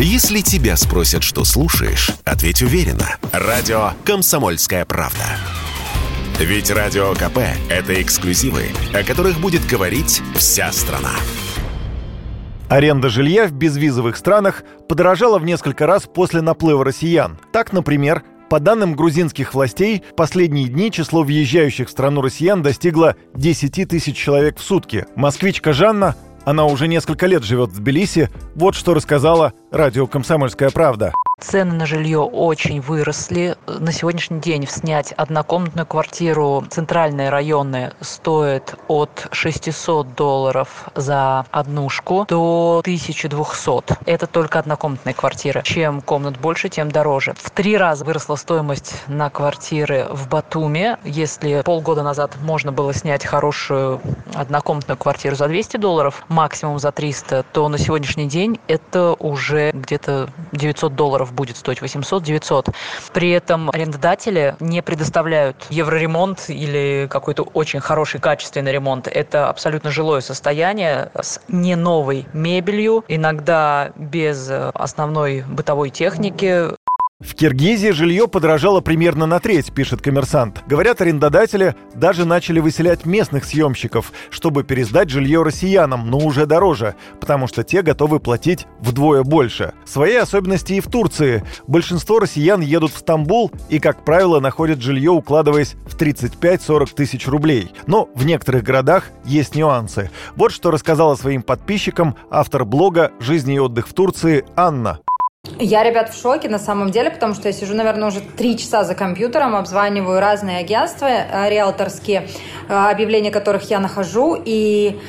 Если тебя спросят, что слушаешь, ответь уверенно. Радио «Комсомольская правда». Ведь Радио КП – это эксклюзивы, о которых будет говорить вся страна. Аренда жилья в безвизовых странах подорожала в несколько раз после наплыва россиян. Так, например, по данным грузинских властей, последние дни число въезжающих в страну россиян достигло 10 тысяч человек в сутки. Москвичка Жанна, она уже несколько лет живет в Тбилиси, вот что рассказала радио «Комсомольская правда». Цены на жилье очень выросли. На сегодняшний день снять однокомнатную квартиру центральная районная стоит от 600 долларов за однушку до 1200. Это только однокомнатная квартира. Чем комнат больше, тем дороже. В три раза выросла стоимость на квартиры в Батуме. Если полгода назад можно было снять хорошую однокомнатную квартиру за 200 долларов, максимум за 300, то на сегодняшний день это уже где-то 900 долларов долларов будет стоить 800-900. При этом арендодатели не предоставляют евроремонт или какой-то очень хороший качественный ремонт. Это абсолютно жилое состояние с не новой мебелью, иногда без основной бытовой техники. В Киргизии жилье подорожало примерно на треть, пишет коммерсант. Говорят, арендодатели даже начали выселять местных съемщиков, чтобы пересдать жилье россиянам, но уже дороже, потому что те готовы платить вдвое больше. Свои особенности и в Турции. Большинство россиян едут в Стамбул и, как правило, находят жилье, укладываясь в 35-40 тысяч рублей. Но в некоторых городах есть нюансы. Вот что рассказала своим подписчикам автор блога «Жизнь и отдых в Турции» Анна. Я, ребят, в шоке на самом деле, потому что я сижу, наверное, уже три часа за компьютером, обзваниваю разные агентства э, риэлторские, э, объявления которых я нахожу, и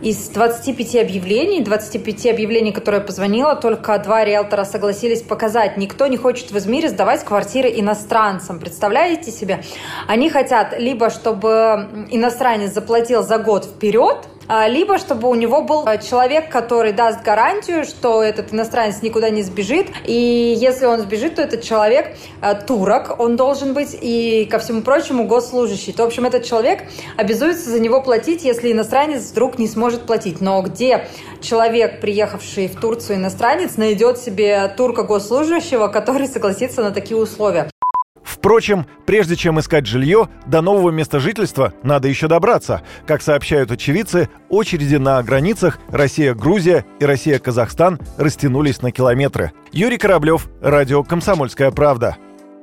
из 25 объявлений, 25 объявлений, которые я позвонила, только два риэлтора согласились показать. Никто не хочет в Измире сдавать квартиры иностранцам. Представляете себе? Они хотят либо, чтобы иностранец заплатил за год вперед, либо чтобы у него был а, человек, который даст гарантию, что этот иностранец никуда не сбежит, и если он сбежит, то этот человек а, турок, он должен быть, и ко всему прочему госслужащий. То, в общем, этот человек обязуется за него платить, если иностранец вдруг не сможет платить. Но где человек, приехавший в Турцию иностранец, найдет себе турка госслужащего, который согласится на такие условия? Впрочем, прежде чем искать жилье, до нового места жительства надо еще добраться. Как сообщают очевидцы, очереди на границах Россия-Грузия и Россия-Казахстан растянулись на километры. Юрий Кораблев, Радио «Комсомольская правда».